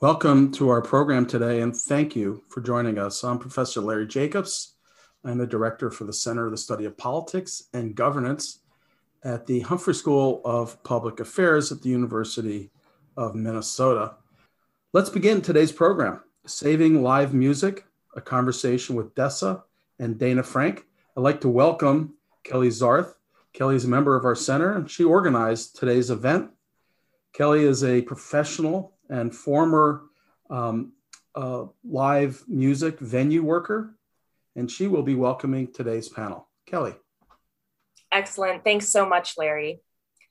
Welcome to our program today, and thank you for joining us. I'm Professor Larry Jacobs. I'm the director for the Center of the Study of Politics and Governance at the Humphrey School of Public Affairs at the University of Minnesota. Let's begin today's program Saving Live Music, a conversation with Dessa and Dana Frank. I'd like to welcome Kelly Zarth. Kelly is a member of our center and she organized today's event. Kelly is a professional and former um, uh, live music venue worker, and she will be welcoming today's panel. Kelly. Excellent. Thanks so much, Larry.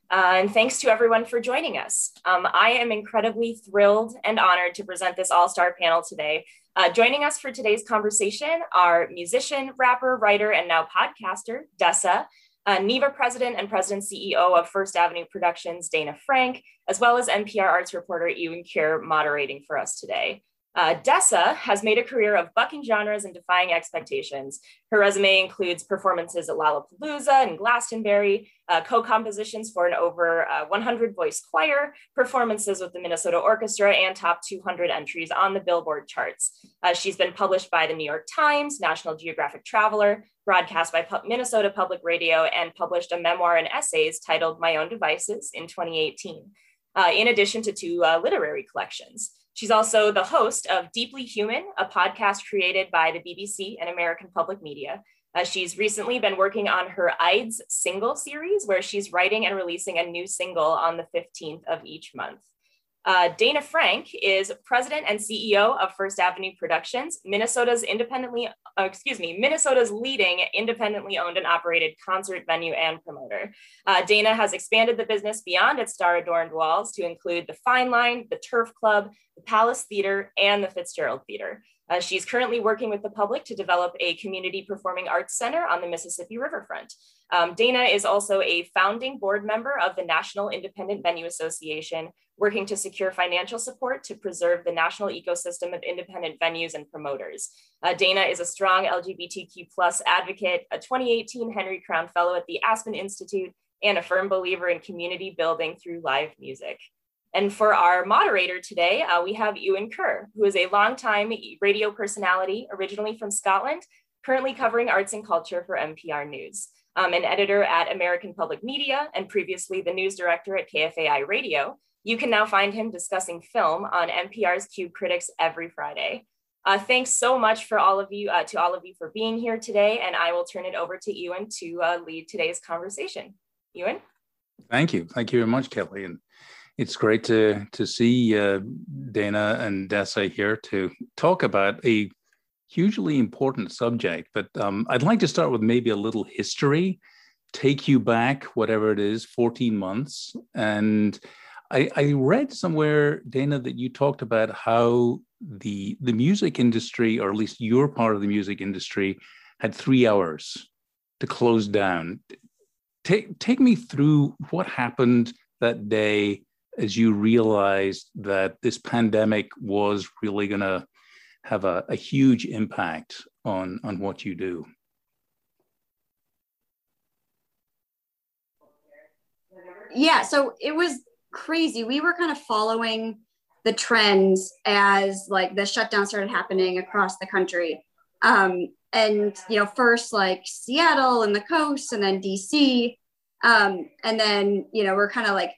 Uh, and thanks to everyone for joining us. Um, I am incredibly thrilled and honored to present this all star panel today. Uh, joining us for today's conversation are musician, rapper, writer, and now podcaster, Dessa, uh, NIVA president and president CEO of First Avenue Productions, Dana Frank, as well as NPR arts reporter Euan Kerr moderating for us today. Uh, Dessa has made a career of bucking genres and defying expectations. Her resume includes performances at Lollapalooza and Glastonbury, uh, co compositions for an over uh, 100 voice choir, performances with the Minnesota Orchestra, and top 200 entries on the Billboard charts. Uh, she's been published by the New York Times, National Geographic Traveler, broadcast by Minnesota Public Radio, and published a memoir and essays titled My Own Devices in 2018, uh, in addition to two uh, literary collections. She's also the host of Deeply Human, a podcast created by the BBC and American Public Media. Uh, she's recently been working on her Ides single series, where she's writing and releasing a new single on the 15th of each month. Uh, Dana Frank is president and CEO of First Avenue Productions, Minnesota's independently, uh, excuse me, Minnesota's leading independently owned and operated concert venue and promoter. Uh, Dana has expanded the business beyond its star-adorned walls to include the Fine Line, the Turf Club, the Palace Theater, and the Fitzgerald Theater. Uh, she's currently working with the public to develop a community performing arts center on the Mississippi Riverfront. Um, Dana is also a founding board member of the National Independent Venue Association, working to secure financial support to preserve the national ecosystem of independent venues and promoters. Uh, Dana is a strong LGBTQ plus advocate, a 2018 Henry Crown Fellow at the Aspen Institute, and a firm believer in community building through live music. And for our moderator today, uh, we have Euan Kerr, who is a longtime radio personality, originally from Scotland, currently covering arts and culture for NPR News, um, an editor at American Public Media, and previously the news director at KFAI Radio. You can now find him discussing film on NPR's Cube Critics every Friday. Uh, thanks so much for all of you, uh, to all of you for being here today, and I will turn it over to Euan to uh, lead today's conversation. Euan? Thank you. Thank you very much, Kelly. And it's great to to see uh, Dana and Dessa here to talk about a hugely important subject. But um, I'd like to start with maybe a little history, take you back, whatever it is, 14 months. And I, I read somewhere, Dana, that you talked about how the the music industry, or at least your part of the music industry, had three hours to close down. Take take me through what happened that day as you realized that this pandemic was really going to have a, a, huge impact on, on what you do? Yeah, so it was crazy. We were kind of following the trends as like the shutdown started happening across the country. Um, and you know, first like Seattle and the coast, and then DC, um, and then you know we're kind of like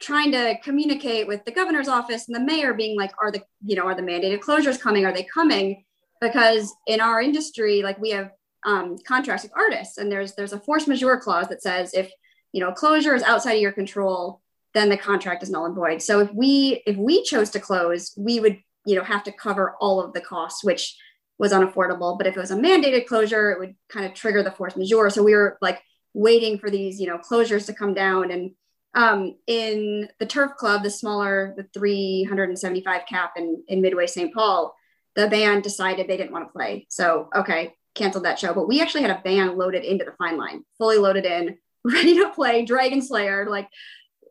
trying to communicate with the governor's office and the mayor being like are the you know are the mandated closures coming? Are they coming? Because in our industry like we have um, contracts with artists and there's there's a force majeure clause that says if you know closure is outside of your control then the contract is null and void. So if we if we chose to close we would you know have to cover all of the costs which was unaffordable. But if it was a mandated closure it would kind of trigger the force majeure. So we were like waiting for these you know closures to come down and um, in the Turf Club, the smaller, the 375 cap in, in Midway St. Paul, the band decided they didn't want to play. So, okay, canceled that show. But we actually had a band loaded into the fine line, fully loaded in, ready to play Dragon Slayer, like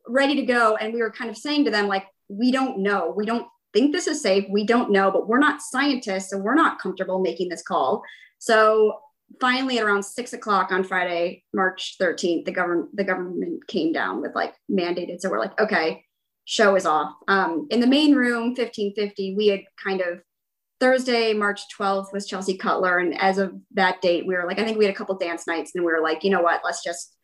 ready to go. And we were kind of saying to them, like, we don't know. We don't think this is safe. We don't know, but we're not scientists and we're not comfortable making this call. So finally at around six o'clock on Friday, March 13th, the government the government came down with like mandated. So we're like, okay, show is off. Um, in the main room, 1550, we had kind of Thursday, March 12th was Chelsea Cutler. And as of that date, we were like, I think we had a couple dance nights and we were like, you know what, let's just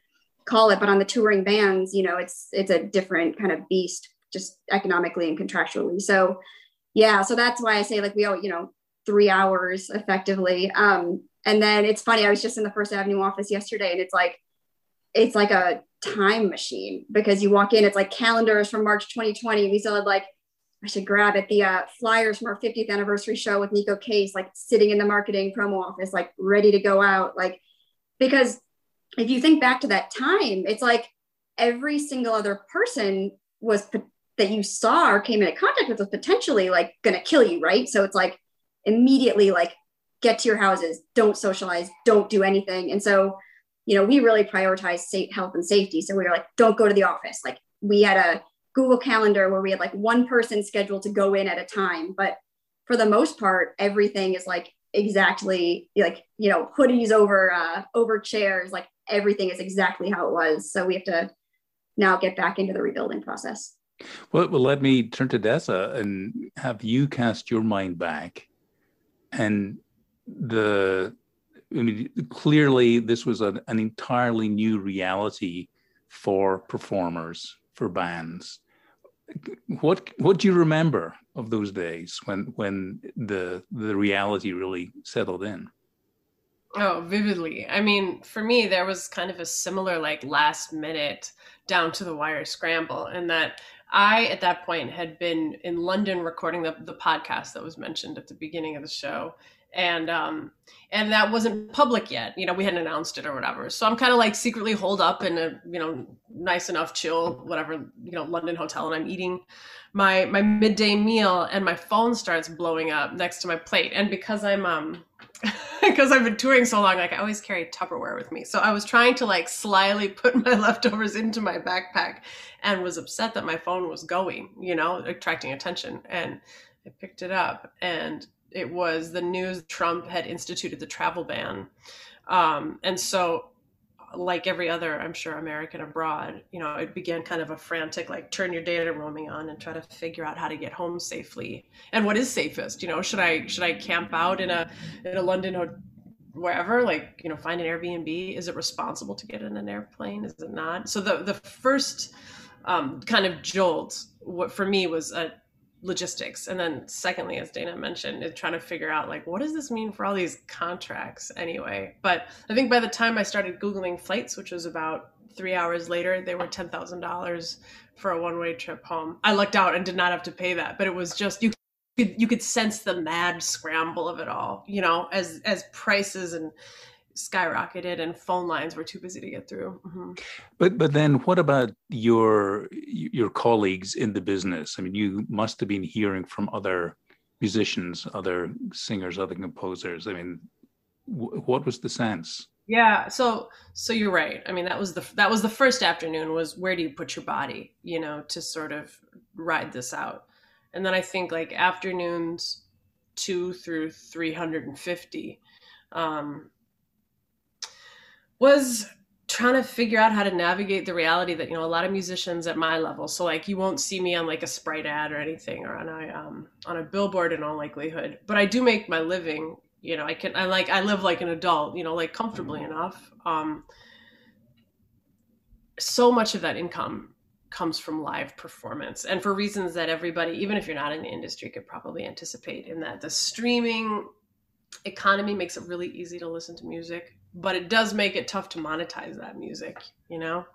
call it. But on the touring bands, you know, it's it's a different kind of beast, just economically and contractually. So yeah, so that's why I say like we all, you know, three hours effectively. Um, and then it's funny, I was just in the First Avenue office yesterday and it's like it's like a time machine because you walk in, it's like calendars from March 2020. We still had like I should grab it. The uh, flyers from our 50th anniversary show with Neko Case, like sitting in the marketing promo office, like ready to go out. Like, because if you think back to that time, it's like every single other person was that you saw or came into contact with was potentially like going to kill you, right? So it's like immediately like get to your houses, don't socialize, don't do anything. And so, you know, we really prioritize safe health and safety. So we were like, don't go to the office. Like we had a Google Calendar where we had like one person scheduled to go in at a time. But for the most part, everything is like exactly like, you know, hoodies over uh, over chairs, like everything is exactly how it was. So we have to now get back into the rebuilding process. Well, well let me turn to Dessa and have you cast your mind back. And the, I mean, clearly this was an, an entirely new reality for performers for bands. What what do you remember of those days when when the the reality really settled in? Oh, vividly. I mean, for me, there was kind of a similar like last minute down to the wire scramble, and that I at that point had been in London recording the the podcast that was mentioned at the beginning of the show, and um and that wasn't public yet you know we hadn't announced it or whatever so i'm kind of like secretly holed up in a you know nice enough chill whatever you know london hotel and i'm eating my my midday meal and my phone starts blowing up next to my plate and because i'm um because I've been touring so long, like I always carry Tupperware with me. So I was trying to like slyly put my leftovers into my backpack and was upset that my phone was going, you know, attracting attention. And I picked it up and it was the news Trump had instituted the travel ban. Um, and so, like every other, I'm sure, American abroad, you know, it began kind of a frantic, like, turn your data roaming on and try to figure out how to get home safely. And what is safest? You know, should I should I camp out in a in a London hotel? wherever like you know find an airbnb is it responsible to get in an airplane is it not so the the first um, kind of jolt what for me was a logistics. And then secondly as dana mentioned is trying to figure out like what does this mean for all these contracts anyway? But i think by the time i started googling flights which was about three hours later they were $10000 for a one-way trip home. I lucked out and did not have to pay that but it was just you could you could sense the mad scramble of it all you know as as prices and skyrocketed and phone lines were too busy to get through. Mm-hmm. But but then what about your your colleagues in the business? I mean, you must have been hearing from other musicians, other singers, other composers. I mean, w- what was the sense? Yeah, so so you're right. I mean, that was the that was the first afternoon was where do you put your body, you know, to sort of ride this out. And then I think like afternoons 2 through 350 um was trying to figure out how to navigate the reality that you know a lot of musicians at my level so like you won't see me on like a sprite ad or anything or on a um, on a billboard in all likelihood but i do make my living you know i can i like i live like an adult you know like comfortably enough um so much of that income comes from live performance and for reasons that everybody even if you're not in the industry could probably anticipate in that the streaming economy makes it really easy to listen to music but it does make it tough to monetize that music you know?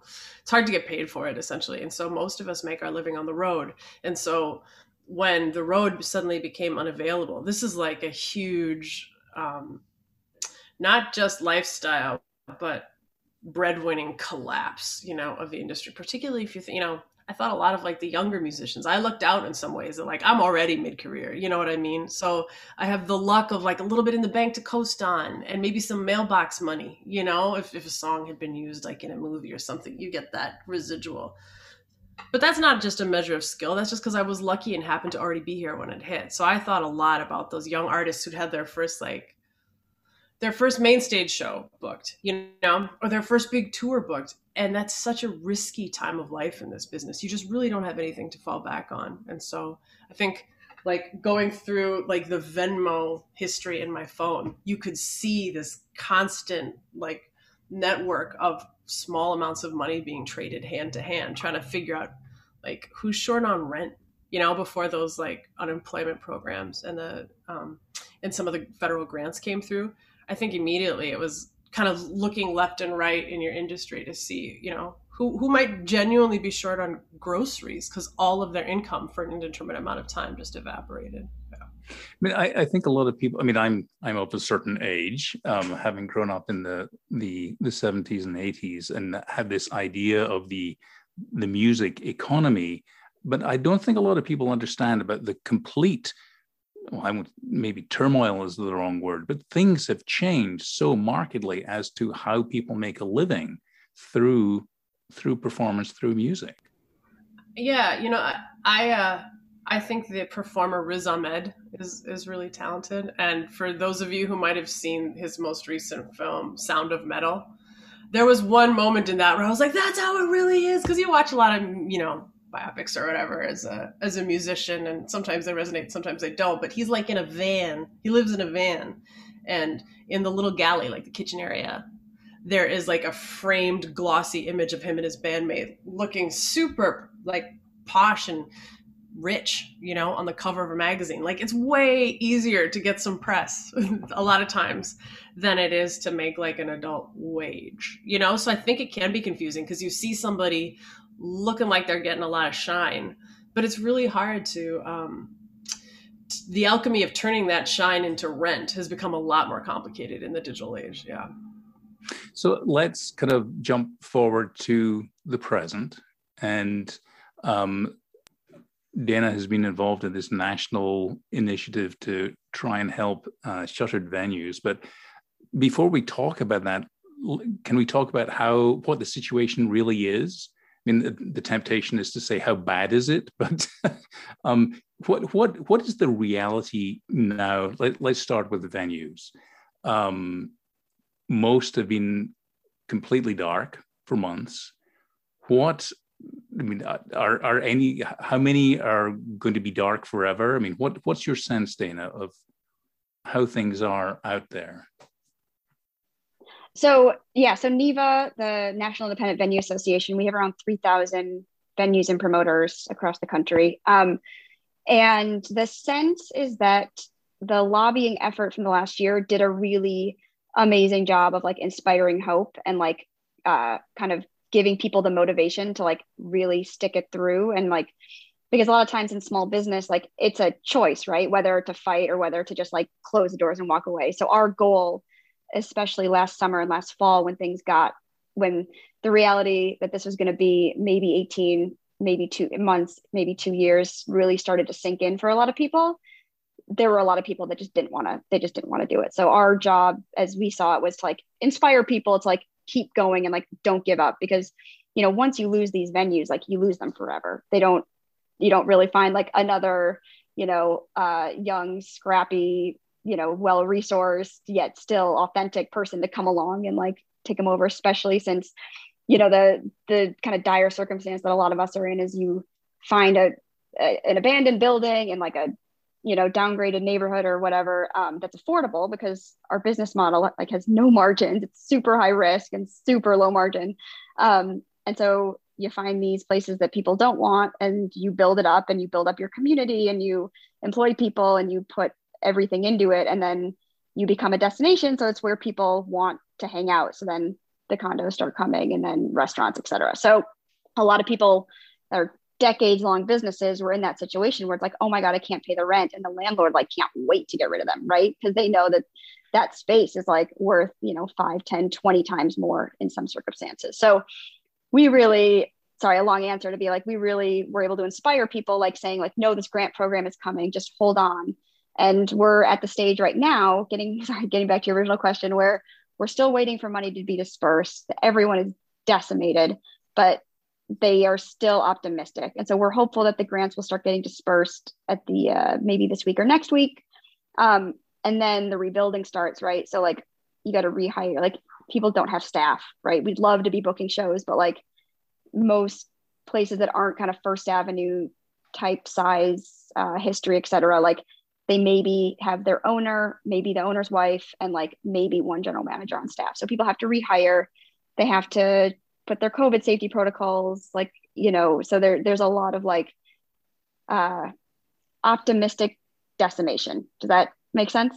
It's hard to get paid for it essentially and so most of us make our living on the road and so when the road suddenly became unavailable this is like a huge um, not just lifestyle but breadwinning collapse you know of the industry particularly if you think you know I thought a lot of like the younger musicians. I looked out in some ways that like I'm already mid career, you know what I mean? So I have the luck of like a little bit in the bank to coast on and maybe some mailbox money, you know, if, if a song had been used like in a movie or something, you get that residual. But that's not just a measure of skill. That's just because I was lucky and happened to already be here when it hit. So I thought a lot about those young artists who'd had their first like their first main stage show booked, you know, or their first big tour booked. And that's such a risky time of life in this business. You just really don't have anything to fall back on. And so I think like going through like the Venmo history in my phone, you could see this constant like network of small amounts of money being traded hand to hand, trying to figure out like who's short on rent, you know, before those like unemployment programs and the um, and some of the federal grants came through. I think immediately it was kind of looking left and right in your industry to see, you know, who, who might genuinely be short on groceries because all of their income for an indeterminate amount of time just evaporated. Yeah. I mean, I, I, think a lot of people. I mean, I'm I'm of a certain age, um, having grown up in the the the 70s and 80s, and had this idea of the the music economy. But I don't think a lot of people understand about the complete well, I would, maybe turmoil is the wrong word, but things have changed so markedly as to how people make a living through through performance through music. Yeah, you know, I uh, I think the performer Riz Ahmed is is really talented, and for those of you who might have seen his most recent film, Sound of Metal, there was one moment in that where I was like, "That's how it really is," because you watch a lot of you know biopics or whatever as a as a musician and sometimes they resonate sometimes they don't but he's like in a van. He lives in a van and in the little galley like the kitchen area there is like a framed glossy image of him and his bandmate looking super like posh and rich you know on the cover of a magazine. Like it's way easier to get some press a lot of times than it is to make like an adult wage you know? So i think it can be confusing because you see somebody looking like they're getting a lot of shine but it's really hard to um, the alchemy of turning that shine into rent has become a lot more complicated in the digital age yeah. So let's kind of jump forward to the present and um, dana has been involved in this national initiative to try and help uh, shuttered venues but before we talk about that can we talk about how what the situation really is mean, the, the, temptation is to say how bad is it, but um, what what what is the reality now? Let, us start with the venues. Um, most have been completely dark for months. What I mean, are are any? How many are going to be dark forever? I mean, what what's your sense, Dana, of how things are out there? So yeah, so NIVA, the National Independent Venue Association, we have around three thousand venues and promoters across the country, um, and the sense is that the lobbying effort from the last year did a really amazing job of like inspiring hope and like uh, kind of giving people the motivation to like really stick it through and like because a lot of times in small business like it's a choice right? Whether to fight or whether to just like close the doors and walk away. So our goal especially last summer and last fall when things got when the reality that this was going to be maybe 18 maybe two months maybe two years really started to sink in for a lot of people there were a lot of people that just didn't want to they just didn't want to do it. So our job as we saw it was to like inspire people to like keep going and like don't give up because you know once you lose these venues like you lose them forever. They don't you don't really find like another you know uh young scrappy you know well resourced yet still authentic person to come along and like take them over especially since you know the the kind of dire circumstance that a lot of us are in is you find a, a an abandoned building in like a you know downgraded neighborhood or whatever um, that's affordable because our business model like has no margins. It's super high risk and super low margin. Um, and so you find these places that people don't want and you build it up and you build up your community and you employ people and you put everything into it and then you become a destination so it's where people want to hang out. So then the condos start coming and then restaurants etc so a lot of people that are decades long businesses were in that situation where it's like oh my god i can't pay the rent and the landlord like can't wait to get rid of them right? Because they know that that space is like worth you know 5 10 20 times more in some circumstances. So we really sorry a long answer to be like we really were able to inspire people like saying like no this grant program is coming just hold on and we're at the stage right now, getting sorry, getting back to your original question, where we're still waiting for money to be dispersed. Everyone is decimated, but they are still optimistic, and so we're hopeful that the grants will start getting dispersed at the uh, maybe this week or next week, um, and then the rebuilding starts. Right, so like you got to rehire. Like people don't have staff, right? We'd love to be booking shows, but like most places that aren't kind of First Avenue type size, uh, history, etc. Like they maybe have their owner, maybe the owner's wife, and like maybe one general manager on staff. So people have to rehire. They have to put their COVID safety protocols, like you know. So there, there's a lot of like uh, optimistic decimation. Does that make sense?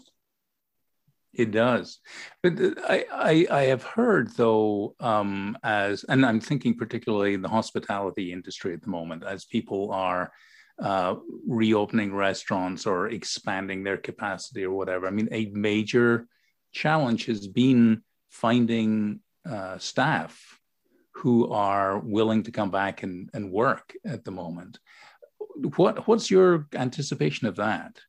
It does, but I, I, I have heard though um, as and I'm thinking particularly in the hospitality industry at the moment as people are uh, reopening restaurants or expanding their capacity or whatever. I mean, a major challenge has been finding uh, staff who are willing to come back and, and work at the moment. What what's your anticipation of that?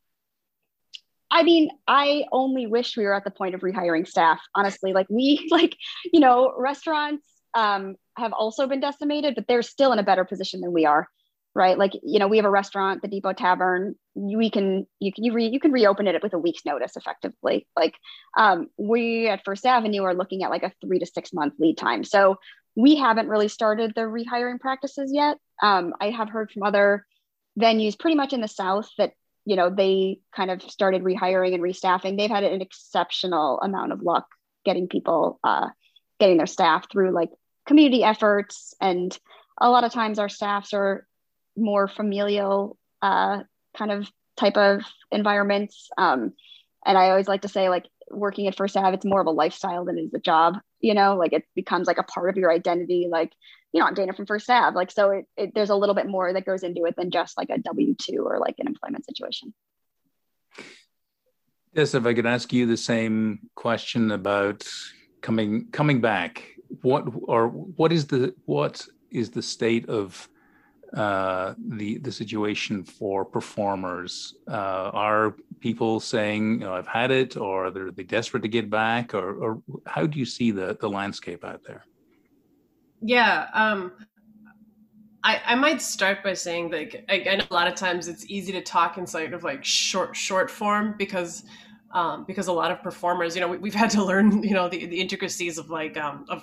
I mean, I only wish we were at the point of rehiring staff. Honestly, like we like, you know, restaurants um, have also been decimated, but they're still in a better position than we are, right? Like, you know, we have a restaurant, the Depot Tavern. We can you can you, re, you can reopen it with a week's notice, effectively. Like, um, we at First Avenue are looking at like a three to six month lead time. So we haven't really started the rehiring practices yet. Um, I have heard from other venues pretty much in the South that you know they kind of started rehiring and restaffing they've had an exceptional amount of luck getting people uh, getting their staff through like community efforts and a lot of times our staffs are more familial uh, kind of type of environments um, and i always like to say like working at first ave it's more of a lifestyle than it is a job you know like it becomes like a part of your identity like you know, I'm Dana from First Ave. Like, so it, it, there's a little bit more that goes into it than just like a W 2 or like an employment situation. Yes, if I could ask you the same question about coming coming back, what or what is the what is the state of uh, the the situation for performers? Uh, are people saying, you know, "I've had it," or are they desperate to get back, or, or how do you see the the landscape out there? Yeah. Um, I, I might start by saying like I, know a lot of times it's easy to talk inside of like short short form because um, because a lot of performers you know we, have had to learn you know the, the intricacies of like um, of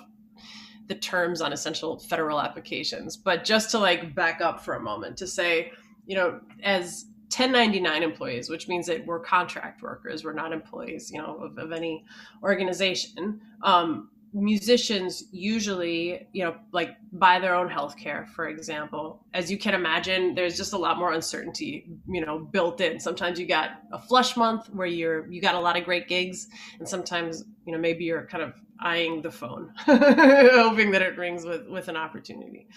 the terms on essential federal applications but just to like back up for a moment to say you know as 1099 employees which means that we're contract workers we're not employees you know of, of any organization um, musicians usually you know like buy their own health care for example. As you can imagine there's just a lot more uncertainty you know built in. Sometimes you got a flush month where you're you got a lot of great gigs and sometimes you know maybe you're kind of eyeing the phone hoping that it rings with with an opportunity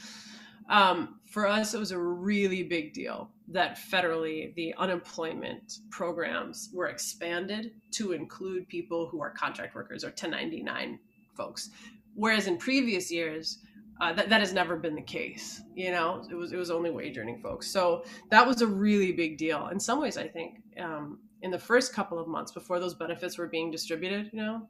um, for us it was a really big deal that federally the unemployment programs were expanded to include people who are contract workers or 1099 folks. Whereas in previous years, uh, that, that has never been the case. You know, it was it was only wage earning folks. So that was a really big deal. In some ways, I think um, in the first couple of months before those benefits were being distributed, you know,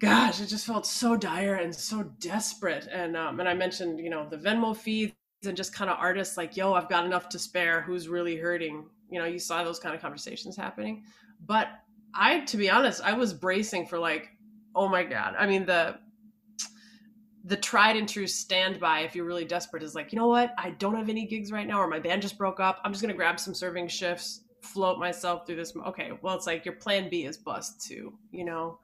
gosh, it just felt so dire and so desperate. And um, and I mentioned, you know, the Venmo feeds and just kind of artists like, yo, I've got enough to spare. Who's really hurting? You know, you saw those kind of conversations happening. But I, to be honest, I was bracing for like oh my god i mean the the tried and true standby if you're really desperate is like you know what i don't have any gigs right now or my band just broke up i'm just to grab some serving shifts float myself through this okay well it's like your plan b is bust too you know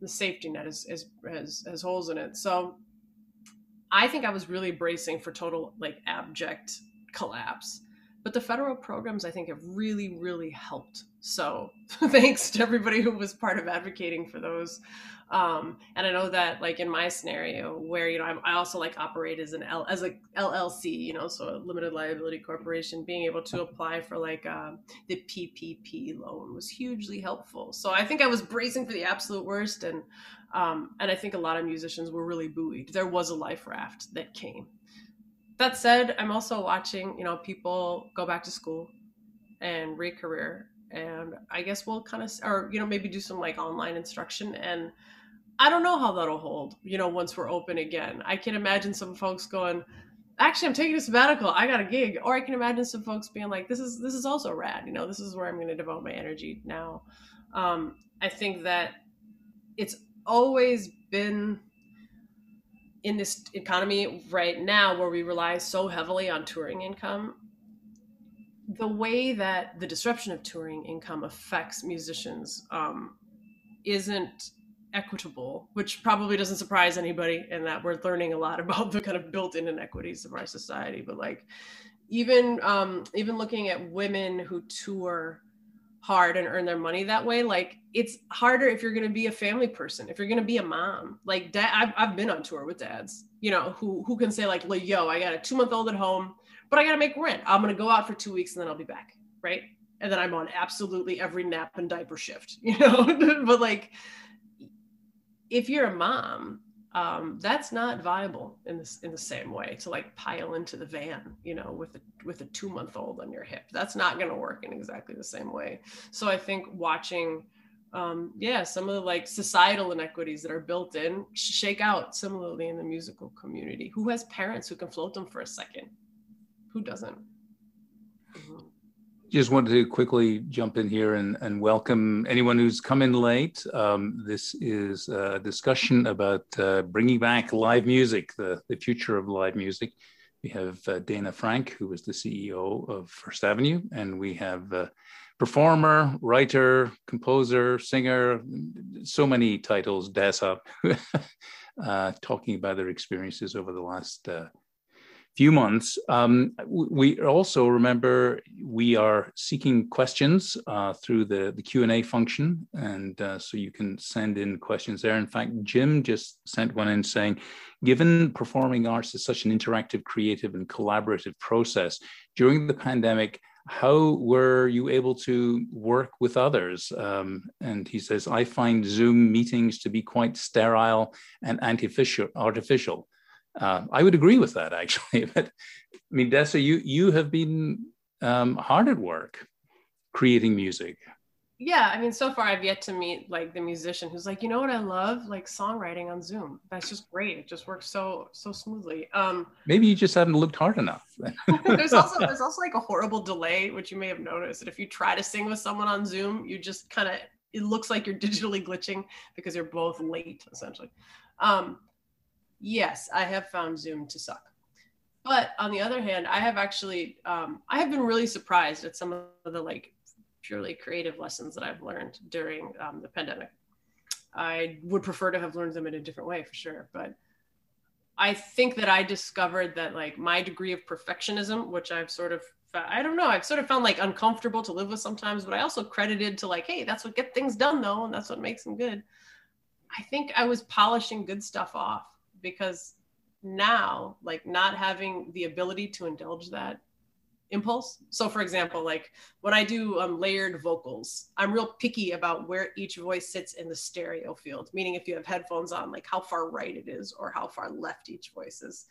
the safety net is, is has, has holes in it. So i think i was really bracing for total like abject collapse but the federal programs i think have really really helped so thanks to everybody who was part of advocating for those um, and I know that like in my scenario where, you know, I'm, i also like operate as an L as a LLC, you know, so a limited liability corporation, being able to apply for like uh, the PPP loan was hugely helpful. So I think I was bracing for the absolute worst. And, um, and I think a lot of musicians were really buoyed. There was a life raft that came. That said, I'm also watching, you know, people go back to school and re-career and I guess we'll kind of, or you know, maybe do some like online instruction. And I don't know how that'll hold, you know, once we're open again. I can imagine some folks going, actually I'm taking a sabbatical. I got a gig. Or I can imagine some folks being like, this is this is also rad, you know, this is where I'm gonna devote my energy now. Um, I think that it's always been in this economy right now where we rely so heavily on touring income the way that the disruption of touring income affects musicians um, isn't equitable, which probably doesn't surprise anybody in that we're learning a lot about the kind of built-in inequities of our society. But like even um, even looking at women who tour hard and earn their money that way, like it's harder if you're going to be a family person, if you're going to be a mom. Like dad, I've, I've been on tour with dads, you know, who who can say like, "Yo, I got a two month old at home." but I got to make rent. I'm going to go out for two weeks and then I'll be back. Right. And then I'm on absolutely every nap and diaper shift, you know? but like, if you're a mom, um, that's not viable in this in the same way to like pile into the van, you know, with a with a two month old on your hip. That's not going to work in exactly the same way. So I think watching, um, yeah, some of the like societal inequities that are built in shake out similarly in the musical community. Who has parents who can float them for a second? who doesn't? Mm-hmm. Just wanted to quickly jump in here and, and welcome anyone who's come in late. Um, this is a discussion about uh, bringing back live music, the, the future of live music. We have uh, Dana Frank, who is the CEO of First Avenue, and we have uh, performer, writer, composer, singer, so many titles, Dessa, uh, talking about their experiences over the last uh, few months. Um, we also remember we are seeking questions uh, through the, the Q&A function. And uh, so you can send in questions there. In fact, Jim just sent one in saying, given performing arts is such an interactive, creative and collaborative process, during the pandemic, how were you able to work with others? Um, and he says, I find Zoom meetings to be quite sterile and artificial. Uh, I would agree with that actually. But I mean, Dessa, you you have been um, hard at work creating music. Yeah, I mean, so far I've yet to meet like the musician who's like, you know what I love, like songwriting on Zoom. That's just great. It just works so so smoothly. Um, Maybe you just haven't looked hard enough. there's also there's also like a horrible delay, which you may have noticed. That if you try to sing with someone on Zoom, you just kind of it looks like you're digitally glitching because you're both late essentially. Um, yes, I have found Zoom to suck. But on the other hand, I have actually, um, I have been really surprised at some of the like purely creative lessons that I've learned during um, the pandemic. I would prefer to have learned them in a different way for sure, but I think that I discovered that like my degree of perfectionism, which I've sort of I don't know. I've sort of found like uncomfortable to live with sometimes, but I also credited to like, hey, that's what get things done though, and that's what makes them good. I think I was polishing good stuff off because now like not having the ability to indulge that impulse. So for example like when i do um, layered vocals i'm real picky about where each voice sits in the stereo field meaning if you have headphones on like how far right it is or how far left each voice is.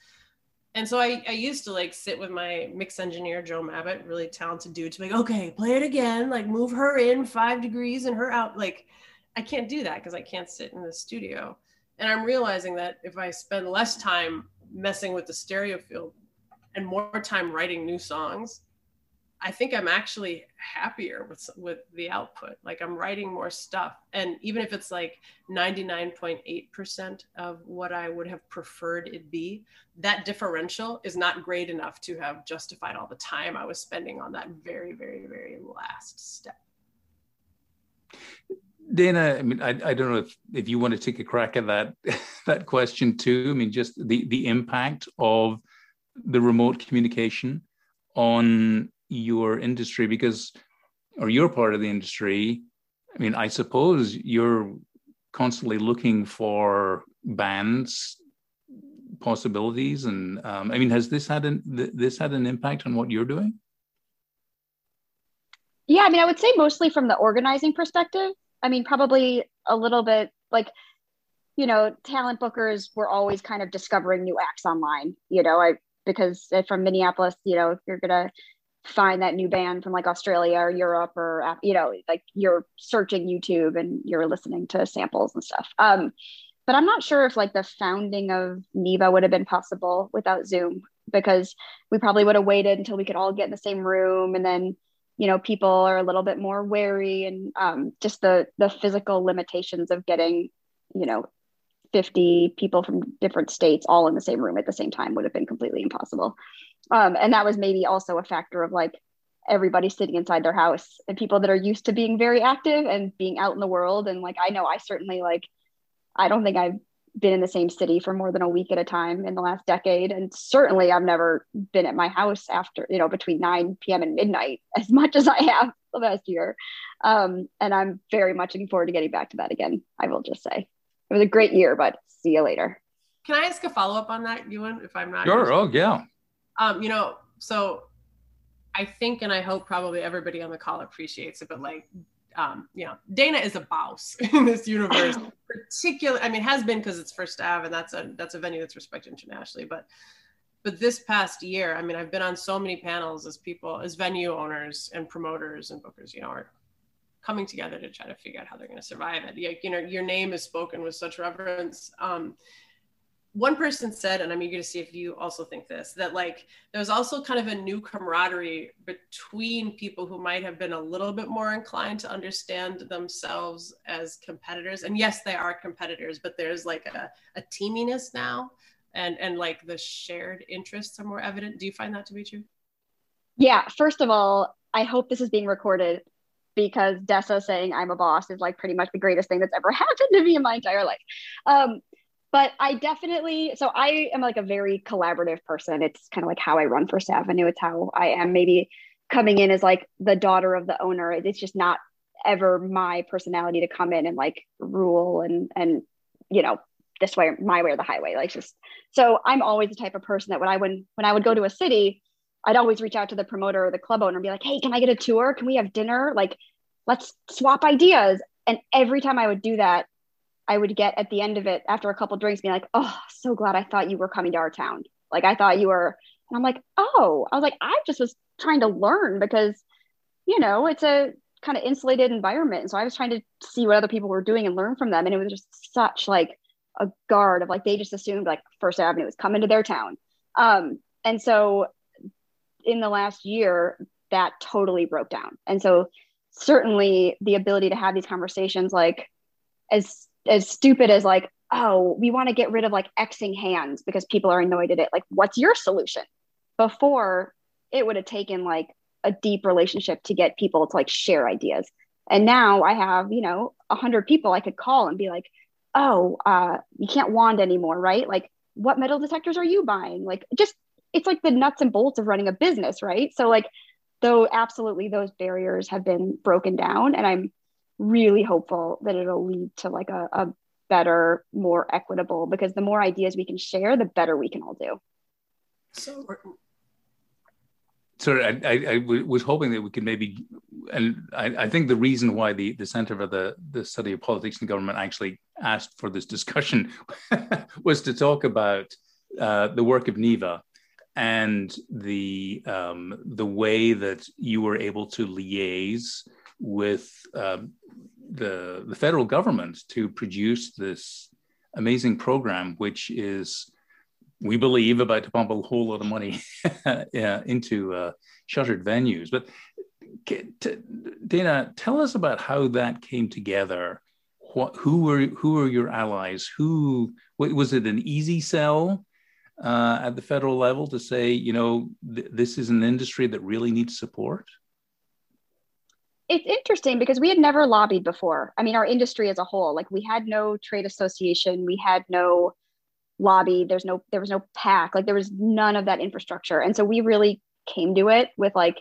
And so I, I used to like sit with my mix engineer joe mabbott really talented dude to be like okay play it again like move her in five degrees and her out like i can't do that because i can't sit in the studio and I'm realizing that if I spend less time messing with the stereo field and more time writing new songs, I think I'm actually happier with with the output. Like I'm writing more stuff, and even if it's like 99.8% of what I would have preferred it be, that differential is not great enough to have justified all the time I was spending on that very, very, very last step. Dana, I mean, I, I don't know if, if you want to take a crack at that that question too. I mean, just the the impact of the remote communication on your industry because, or your part of the industry. I mean, I suppose you're constantly looking for bands possibilities, and um, I mean, has this had an this had an impact on what you're doing? Yeah, I mean, I would say mostly from the organizing perspective. I mean, probably a little bit like, you know, talent bookers were always kind of discovering new acts online, you know, I, because from Minneapolis, you know, if you're going to find that new band from like Australia or Europe or, you know, like you're searching YouTube and you're listening to samples and stuff. Um, but I'm not sure if like the founding of NIVA would have been possible without Zoom because we probably would have waited until we could all get in the same room and then you know people are a little bit more wary and um, just the the physical limitations of getting you know, 50 people from different states all in the same room at the same time would have been completely impossible. Um, and that was maybe also a factor of like everybody sitting inside their house and people that are used to being very active and being out in the world. And like, I know I certainly like, I don't think I've been in the same city for more than a week at a time in the last decade. And certainly I've never been at my house after, you know, between 9 p.m. and midnight as much as I have the last year. Um, and I'm very much looking forward to getting back to that again. I will just say it was a great year, but see you later. Can I ask a follow up on that, Euan, if I'm not? Sure. Oh, yeah. Um, you know, so I think and I hope probably everybody on the call appreciates it, but like um, you know, Dana is a boss in this universe. Particularly, I mean, has been because it's First Ave, and that's a that's a venue that's respected internationally. But but this past year, I mean, I've been on so many panels as people, as venue owners and promoters and bookers, you know, are coming together to try to figure out how they're going to survive it. You know, your name is spoken with such reverence. Um, one person said, and I'm eager to see if you also think this, that like there's also kind of a new camaraderie between people who might have been a little bit more inclined to understand themselves as competitors. And yes, they are competitors, but there's like a, a teaminess now and and like the shared interests are more evident. Do you find that to be true? Yeah, first of all, I hope this is being recorded because Dessa saying I'm a boss is like pretty much the greatest thing that's ever happened to me in my entire life. Um, but I definitely, so I am like a very collaborative person. It's kind of like how I run First Avenue. It's how I am maybe coming in as like the daughter of the owner. It's just not ever my personality to come in and like rule and, and, you know, this way, my way or the highway. Like just, so I'm always the type of person that when I would, when I would go to a city, I'd always reach out to the promoter or the club owner and be like, Hey, can I get a tour? Can we have dinner? Like, let's swap ideas. And every time I would do that, I would get at the end of it after a couple drinks, being like, "Oh, so glad I thought you were coming to our town. Like I thought you were." And I'm like, "Oh," I was like, "I just was trying to learn because, you know, it's a kind of insulated environment, and so I was trying to see what other people were doing and learn from them, and it was just such like a guard of like they just assumed like First Avenue was coming to their town, um, and so in the last year that totally broke down, and so certainly the ability to have these conversations like as as stupid as like, oh, we want to get rid of like Xing hands because people are annoyed at it. Like, what's your solution? Before it would have taken like a deep relationship to get people to like share ideas. And now I have, you know, a hundred people I could call and be like, oh, uh, you can't wand anymore, right? Like, what metal detectors are you buying? Like, just it's like the nuts and bolts of running a business, right? So like, though absolutely those barriers have been broken down, and I'm really hopeful that it'll lead to like a, a better, more equitable, because the more ideas we can share, the better we can all do. So, sorry, I, I, I was hoping that we could maybe, and I, I, think the reason why the, the Center for the, the Study of Politics and Government actually asked for this discussion was to talk about uh, the work of NIVA and the um, the way that you were able to liaise with um, the, the federal government to produce this amazing program, which is, we believe, about to pump a whole lot of money into uh, shuttered venues. But Dana, tell us about how that came together. What, who were who were your allies? Who was it an easy sell uh, at the federal level to say, you know, th- this is an industry that really needs support? It's interesting because we had never lobbied before. I mean, our industry as a whole, like we had no trade association, we had no lobby, there's no there was no PAC, like there was none of that infrastructure. And so we really came to it with like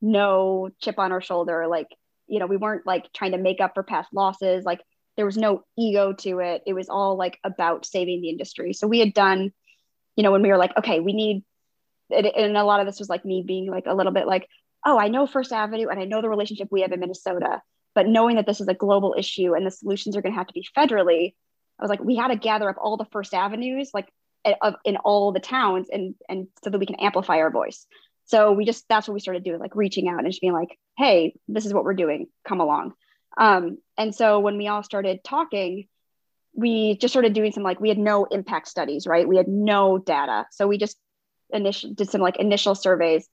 no chip on our shoulder, like you know, we weren't like trying to make up for past losses, like there was no ego to it. It was all like about saving the industry. So we had done, you know, when we were like, okay, we need and a lot of this was like me being like a little bit like oh, I know First Avenue and I know the relationship we have in Minnesota, but knowing that this is a global issue and the solutions are going to have to be federally, I was like, we had to gather up all the First Avenues, like of, in all the towns, and and so that we can amplify our voice. So we just that's what we started doing, like reaching out and just being like, hey, this is what we're doing, come along. Um, and so when we all started talking, we just started doing some like we had no impact studies, right? We had no data, so we just initial did some like initial surveys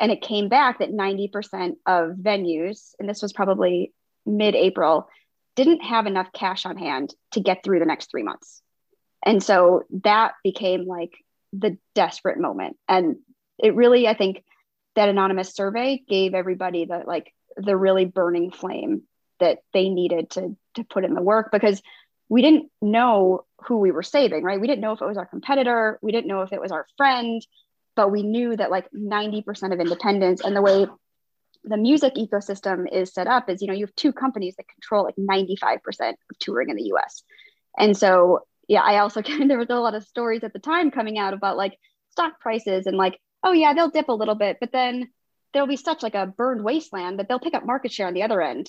and it came back that 90% of venues, and this was probably mid April, didn't have enough cash on hand to get through the next three months. And so that became like the desperate moment. And it really, I think that anonymous survey gave everybody the like the really burning flame that they needed to to put in the work because we didn't know who we were saving, right? We didn't know if it was our competitor, we didn't know if it was our friend, but we knew that like 90% of independents and the way the music ecosystem is set up is you know you have two companies that control like 95% of touring in the US. And so yeah, I also there was a lot of stories at the time coming out about like stock prices and like oh yeah, they'll dip a little bit, but then there'll be such like a burned wasteland that they'll pick up market share on the other end.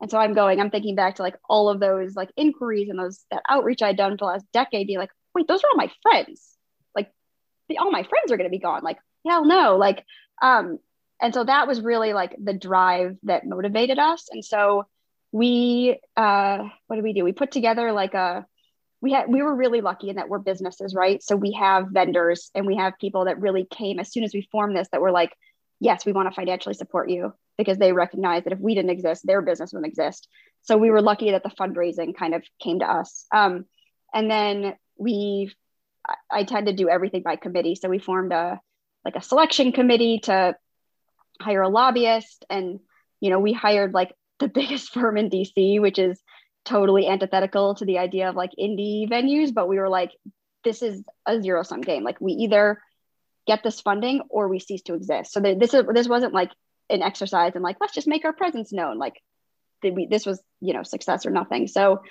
And so I'm going, I'm thinking back to like all of those like inquiries and those that outreach I'd done for the last decade, being like, wait, those are all my friends. The, all my friends are going to be gone. Like, hell no. Like, um, and so that was really like the drive that motivated us. And so we, uh, what did we do? We put together like a, we had, we were really lucky in that we're businesses, right? So we have vendors and we have people that really came as soon as we formed this that were like, yes, we want to financially support you because they recognize that if we didn't exist, their business wouldn't exist. So we were lucky that the fundraising kind of came to us. Um, and then we, I tend to do everything by committee. So we formed a like a selection committee to hire a lobbyist, and you know we hired like the biggest firm in DC, which is totally antithetical to the idea of like indie venues. But we were like, this is a zero sum game. Like we either get this funding or we cease to exist. So this is this wasn't like an exercise and like let's just make our presence known. Like we, this was you know success or nothing. So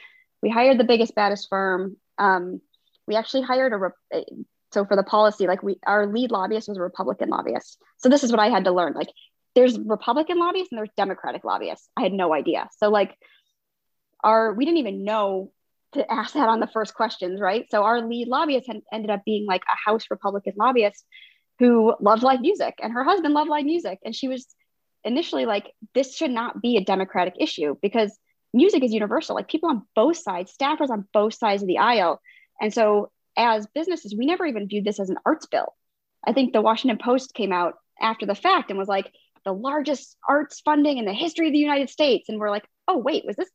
we hired the biggest baddest firm. Um, we actually hired a eh, so for the policy like we our lead lobbyist was a Republican lobbyist. So this is what I had to learn. Like there's Republican lobbyists and there's Democratic lobbyists. I had no idea. So like our we didn't even know to ask that on the first questions, right? So our lead lobbyist had, ended up being like a House Republican lobbyist who loved live music, and her husband loved live music, and she was initially like, this should not be a Democratic issue because music is universal. Like people on both sides, staffers on both sides of the aisle, and so as businesses, we never even viewed this as an arts bill. I think the Washington Post came out after the fact and was like the largest arts funding in the history of the United States, and we're like, oh wait, was this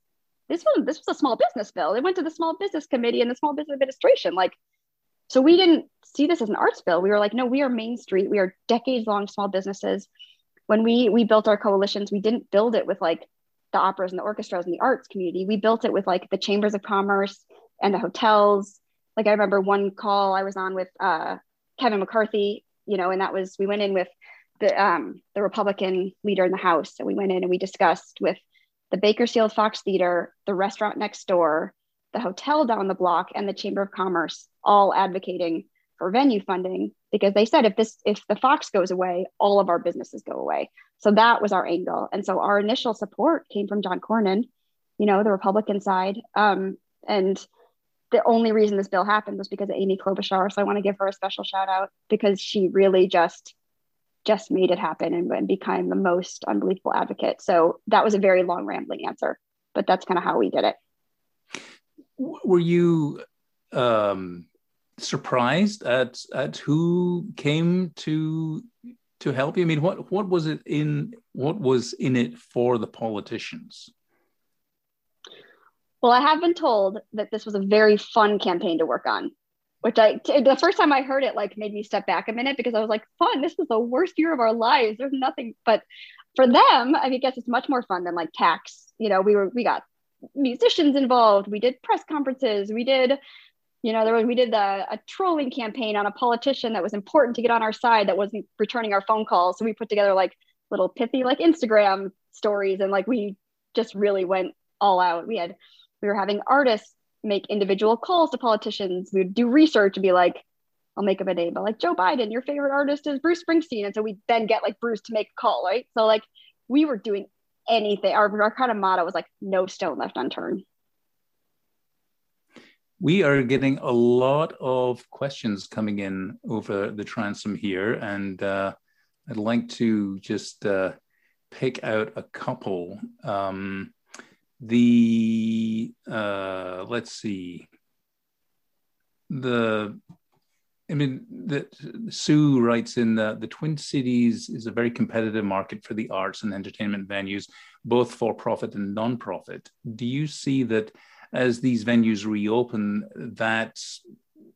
this was this was a small business bill. It went to the small business committee and the small business administration. Like, so we didn't see this as an arts bill. We were like, no, we are Main Street. We are decades long small businesses. When we we built our coalitions, we didn't build it with like the operas and the orchestras and the arts community. We built it with like the chambers of commerce and the hotels. Like I remember one call I was on with uh, Kevin McCarthy, you know, and that was we went in with the um, the Republican leader in the House, and we went in and we discussed with the Bakersfield Fox Theater, the restaurant next door, the hotel down the block, and the Chamber of Commerce, all advocating for venue funding because they said if this if the Fox goes away, all of our businesses go away. So that was our angle, and so our initial support came from John Cornyn, you know, the Republican side, um, and the only reason this bill happened was because of Amy Klobuchar. So I want to give her a special shout out because she really just just made it happen and, and became the most unbelievable advocate. So that was a very long, rambling answer, but that's kind of how we did it. Were you um, surprised at at who came to to help you? I mean, what what was it in what was in it for the politicians? Well, I have been told that this was a very fun campaign to work on which I the first time I heard it like made me step back a minute because I was like, fun, this is the worst year of our lives. There's nothing but for them, I, mean, I guess it's much more fun than like tax. You know, we were we got musicians involved, we did press conferences, we did, you know, there was we did the, a trolling campaign on a politician that was important to get on our side that wasn't returning our phone calls. So we put together like little pithy like Instagram stories and like we just really went all out. We had we were having artists make individual calls to politicians. We would do research and be like, I'll make up a name, but like Joe Biden, your favorite artist is Bruce Springsteen. And so we then get like Bruce to make a call, right? So like we were doing anything. Our, our kind of motto was like no stone left unturned. We are getting a lot of questions coming in over the transom here, and uh, I'd like to just uh, pick out a couple. Um, the uh, let's see the I mean, the, Sue writes in the, the Twin Cities is a very competitive market for the arts and entertainment venues, both for profit and non-profit. Do you see that as these venues reopen, that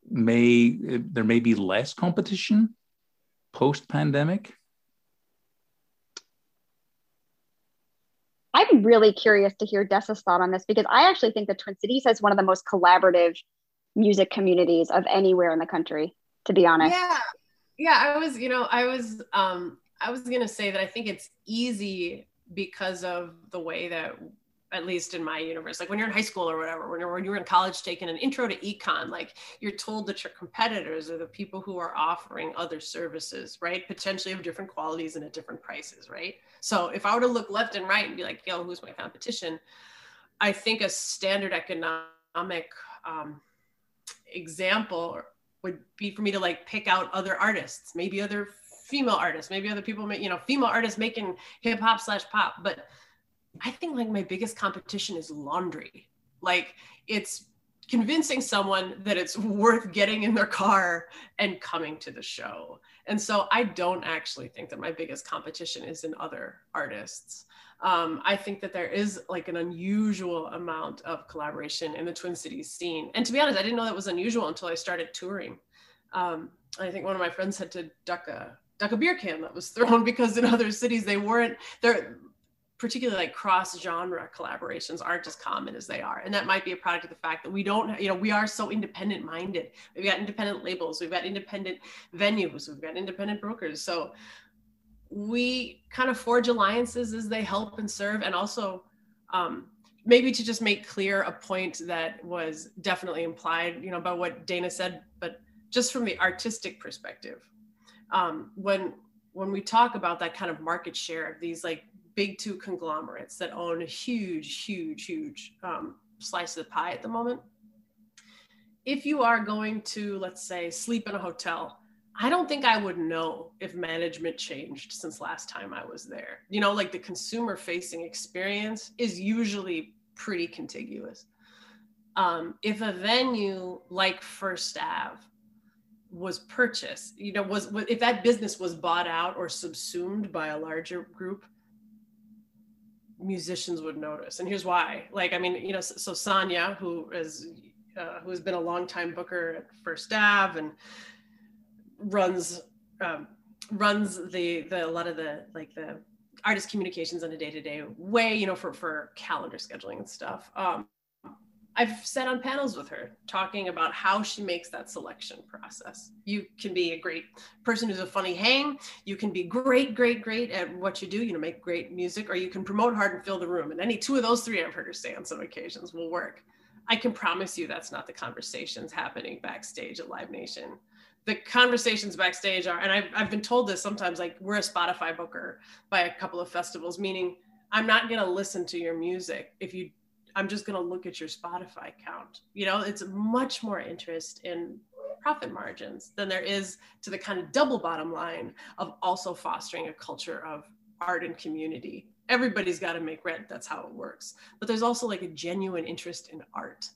may there may be less competition post-pandemic? I'm really curious to hear Dessa's thought on this because I actually think the Twin Cities has one of the most collaborative music communities of anywhere in the country to be honest. Yeah. Yeah, I was, you know, I was um I was to say that I think it's easy because of the way that at least in my universe like when you're in high school or whatever when you're when you're in college taking an intro to econ like you're told that your competitors are the people who are offering other services right potentially of different qualities and at different prices right so if i were to look left and right and be like yo who's my competition i think a standard economic um, example would be for me to like pick out other artists, maybe other female artists, maybe other people, you know, female artists making hip hop slash pop. But I think like my biggest competition is laundry. Like it's convincing someone that it's worth getting in their car and coming to the show. And so I don't actually think that my biggest competition is in other artists. Um, I think that there is like an unusual amount of collaboration in the Twin Cities scene. And to be honest, I didn't know that was unusual until I started touring. Um, I think one of my friends had to duck a duck a beer can that was thrown because in other cities they weren't there particularly like cross genre collaborations aren't as common as they are and that might be a product of the fact that we don't you know we are so independent minded we've got independent labels we've got independent venues we've got independent brokers so we kind of forge alliances as they help and serve and also um, maybe to just make clear a point that was definitely implied you know by what dana said but just from the artistic perspective um, when when we talk about that kind of market share of these like big two conglomerates that own a huge huge huge um, slice of the pie at the moment if you are going to let's say sleep in a hotel I don't think I would know if management changed since last time I was there. You know, like the consumer facing experience is usually pretty contiguous. Um, if a venue like First Ave was purchased, you know, was if that business was bought out or subsumed by a larger group, musicians would notice. And here's why. Like, I mean, you know, so, so Sonia, who is uh, who has been a long time booker at First Ave and runs um, runs the the a lot of the like the artist communications on a day-to-day way you know for for calendar scheduling and stuff um, I've sat on panels with her talking about how she makes that selection process. You can be a great person who's a funny hang. You can be great, great, great at what you do, you know, make great music, or you can promote hard and fill the room. And any two of those three I've heard her say on some occasions will work. I can promise you that's not the conversations happening backstage at Live Nation the conversations backstage are, and I've, I've been told this sometimes, like we're a Spotify booker by a couple of festivals, meaning I'm not going to listen to your music if you, I'm just going to look at your Spotify count. You know, it's much more interest in profit margins than there is to the kind of double bottom line of also fostering a culture of art and community. Everybody's got to make rent. That's how it works. But there's also like a genuine interest in art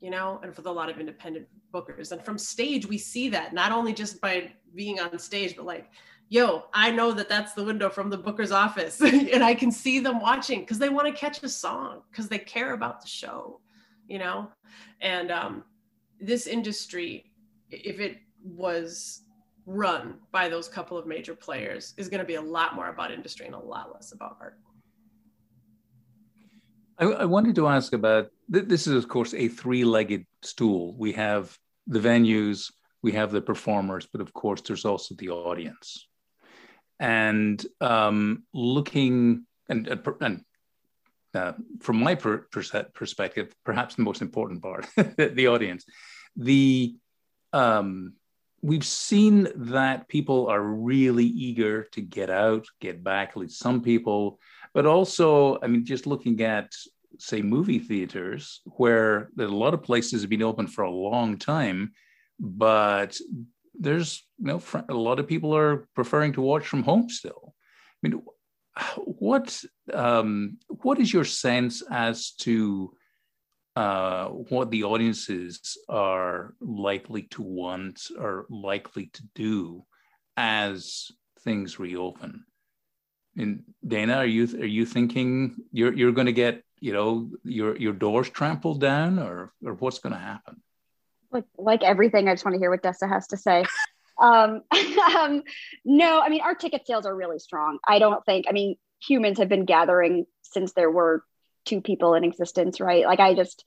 you know, and for a lot of independent bookers. And from stage, we see that not only just by being on stage, but like, yo, I know that that's the window from the booker's office, and I can see them watching because they want to catch a song because they care about the show, you know. And um, this industry, if it was run by those couple of major players, is going to be a lot more about industry and a lot less about art. I, I wanted to ask about this is, of course, a three legged stool. We have the venues, we have the performers, but of course, there's also the audience. And um, looking, and, and uh, from my per, perspective, perhaps the most important part, the audience, the um, we've seen that people are really eager to get out, get back. At least some people but also, I mean, just looking at say movie theaters where a lot of places have been open for a long time, but there's you know a lot of people are preferring to watch from home still. I mean, what um, what is your sense as to uh, what the audiences are likely to want or likely to do as things reopen. And Dana, are you are you thinking you're you're going to get you know your your doors trampled down, or or what's going to happen? Like like everything, I just want to hear what Dessa has to say. um, um, no, I mean our ticket sales are really strong. I don't think. I mean, humans have been gathering since there were two people in existence, right? Like I just,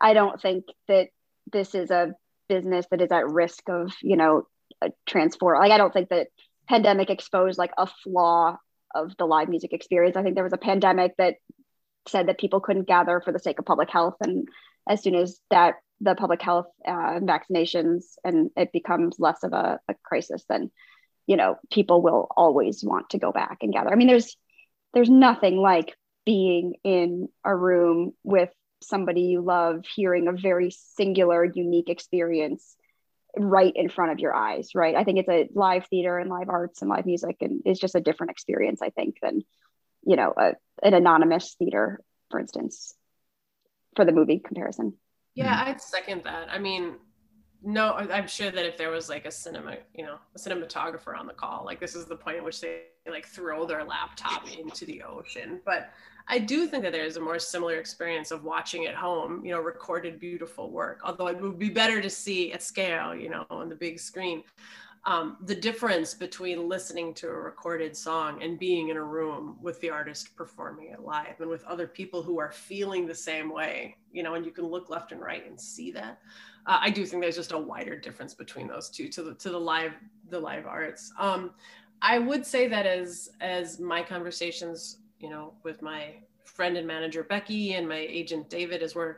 I don't think that this is a business that is at risk of you know transform. Like I don't think that pandemic exposed like a flaw of the live music experience. I think there was a pandemic that said that people couldn't gather for the sake of public health, and as soon as that the public health uh, vaccinations and it becomes less of a, a crisis, then you know people will always want to go back and gather. I mean, there's there's nothing like being in a room with somebody you love, hearing a very singular, unique experience right in front of your eyes, right? I think it's a live theater and live arts and live music, and it's just a different experience, I think, than you know a, an anonymous theater, for instance, for the movie comparison. Yeah, mm-hmm. I'd second that. I mean, no, I'm sure that if there was like a cinema, you know, a cinematographer on the call, like this is the point at which they like throw their laptop into the ocean. But I do think that there's a more similar experience of watching at home, you know, recorded beautiful work. Although it would be better to see at scale, you know, on the big screen. Um, the difference between listening to a recorded song and being in a room with the artist performing it live and with other people who are feeling the same way, you know, and you can look left and right and see that. Uh, I do think there's just a wider difference between those two to the to the live the live arts. Um, I would say that as as my conversations you know, with my friend and manager Becky and my agent David, as we're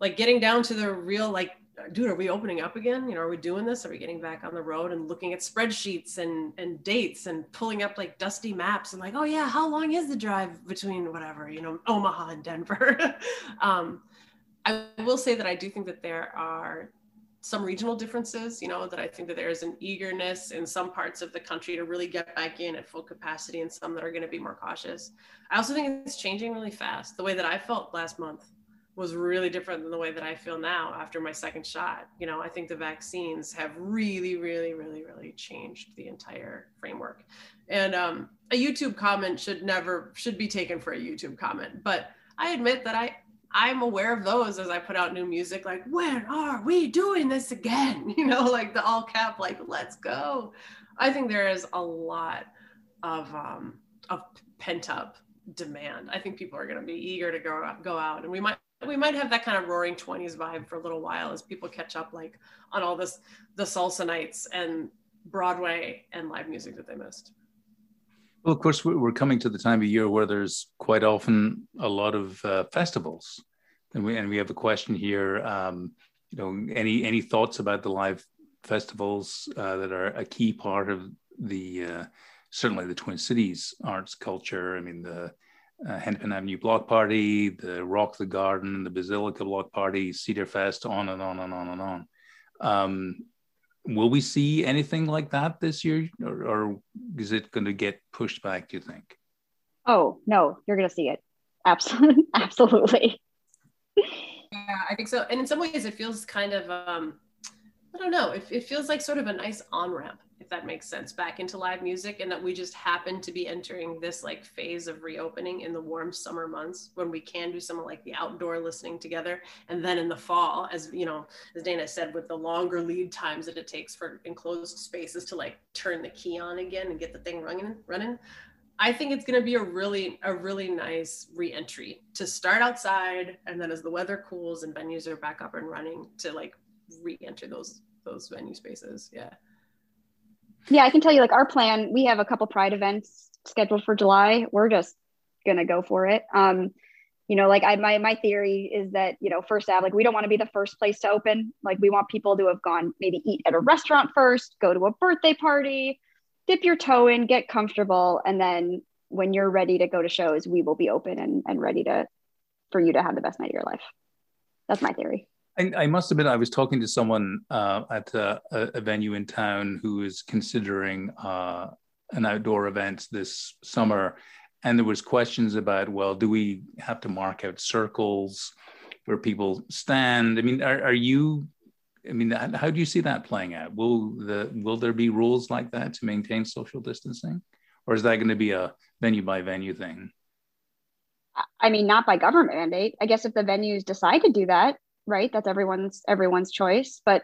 like getting down to the real like dude are we opening up again you know are we doing this are we getting back on the road and looking at spreadsheets and and dates and pulling up like dusty maps and like oh yeah how long is the drive between whatever you know omaha and denver um, i will say that i do think that there are some regional differences, you know, that I think that there's an eagerness in some parts of the country to really get back in at full capacity and some that are going to be more cautious. I also think it's changing really fast. The way that I felt last month was really different than the way that I feel now after my second shot. You know, I think the vaccines have really, really, really, really changed the entire framework. And um, a YouTube comment should never should be taken for a YouTube comment, but I admit that I I'm aware of those as I put out new music, like, when are we doing this again? You know, like the all cap, like, let's go. I think there is a lot of um, of pent up demand. I think people are going to be eager to go go out, and we might we might have that kind of roaring 20s vibe for a little while as people catch up like on all this the salsa nights and broadway and live music that they missed well, of course, we're coming to the time of year where there's quite often a lot of uh, festivals, and we and we have a question here. Um, you know, any any thoughts about the live festivals uh, that are a key part of the uh, certainly the Twin Cities arts culture? I mean, the uh, Hennepin Avenue Block Party, the Rock the Garden, the Basilica Block Party, Cedar Fest, on and on and on and on. Um, will we see anything like that this year, or, or is it going to get pushed back? Do you think? Oh no, you're going to see it. Absolutely, absolutely. Yeah, I think so. And in some ways, it feels kind of um, I don't know. It, it feels like sort of a nice on ramp if that makes sense, back into live music. And that we just happen to be entering this like phase of reopening in the warm summer months when we can do some of like the outdoor listening together. And then in the fall, as you know, as Dana said, with the longer lead times that it takes for enclosed spaces to like turn the key on again and get the thing running, running. I think it's going to be a really a really nice reentry to start outside and then as the weather cools and venues are back up and running to like re-enter those those venue spaces. Yeah. Yeah, I can tell you like our plan, we have a couple pride events scheduled for July. We're just gonna go for it. Um, you know, like I my my theory is that, you know, first Ave, like we don't want to be the first place to open. Like we want people to have gone maybe eat at a restaurant first, go to a birthday party, dip your toe in, get comfortable, and then when you're ready to go to shows, we will be open and, and ready to for you to have the best night of your life. That's my theory. I, I must admit, I was talking to someone uh, at a, a, venue in town who is considering uh, an outdoor event this summer, and there was questions about, well, do we have to mark out circles? where people stand. I mean, are, are you? I mean, how do you see that playing out? Will the will there be rules like that to maintain social distancing, or is that going to be a venue by venue thing? I mean, not by government mandate. I guess if the venues decide to do that, right, that's everyone's everyone's choice. But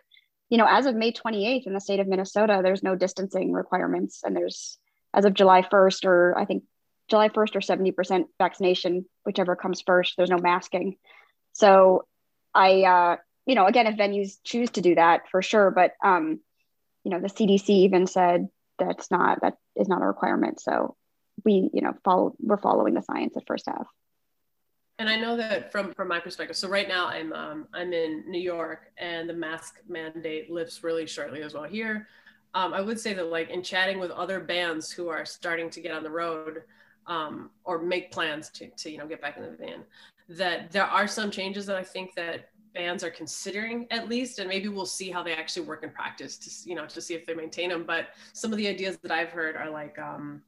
you know, as of May 28th in the state of Minnesota, there's no distancing requirements, and there's as of July 1st, or I think July 1st or 70% vaccination, whichever comes first. There's no masking. So I, uh, you know, again, if venues choose to do that for sure, but, um, you know, the CDC even said that's not, that is not a requirement. So we, you know, follow, we're following the science at First Ave. And I know that from from my perspective. So right now I'm um, I'm in New York, and the mask mandate lifts really shortly as well here. Um, I would say that like in chatting with other bands who are starting to get on the road, um, or make plans to, to you know get back in the van that there are some changes that i think that bands are considering at least and maybe we'll see how they actually work in practice to you know to see if they maintain them but some of the ideas that i've heard are like um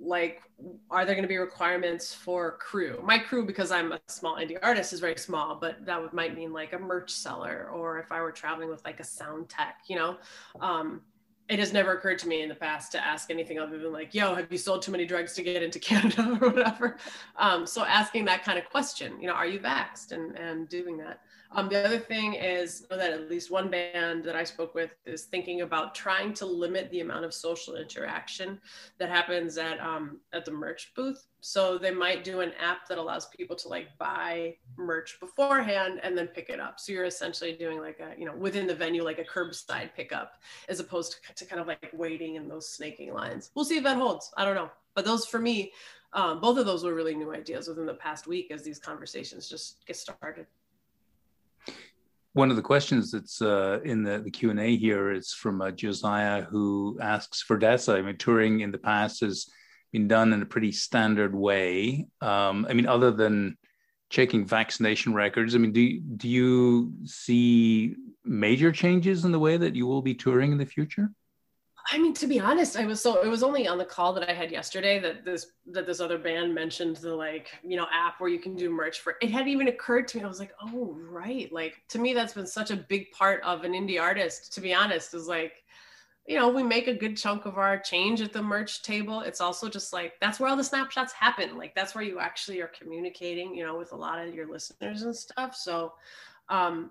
like are there going to be requirements for crew my crew because i'm a small indie artist is very small but that would, might mean like a merch seller or if i were traveling with like a sound tech you know um it has never occurred to me in the past to ask anything other than like, yo, have you sold too many drugs to get into Canada or whatever? Um, so asking that kind of question, you know, are you vaxxed and, and doing that. Um, the other thing is that at least one band that I spoke with is thinking about trying to limit the amount of social interaction that happens at um, at the merch booth. So they might do an app that allows people to like buy merch beforehand and then pick it up. So you're essentially doing like a you know within the venue like a curbside pickup as opposed to, to kind of like waiting in those snaking lines. We'll see if that holds. I don't know, but those for me. Um, both of those were really new ideas within the past week as these conversations just get started one of the questions that's uh, in the, the Q&A here is from uh, Josiah, who asks for Dessa. I mean, touring in the past has been done in a pretty standard way. Um, I mean, other than checking vaccination records, I mean, do, do you see major changes in the way that you will be touring in the future? I mean, to be honest, I was so it was only on the call that I had yesterday that this that this other band mentioned the like you know app where you can do merch for. It hadn't even occurred to me. I was like, oh right, like to me that's been such a big part of an indie artist. To be honest, is like, you know, we make a good chunk of our change at the merch table. It's also just like that's where all the snapshots happen. Like that's where you actually are communicating, you know, with a lot of your listeners and stuff. So um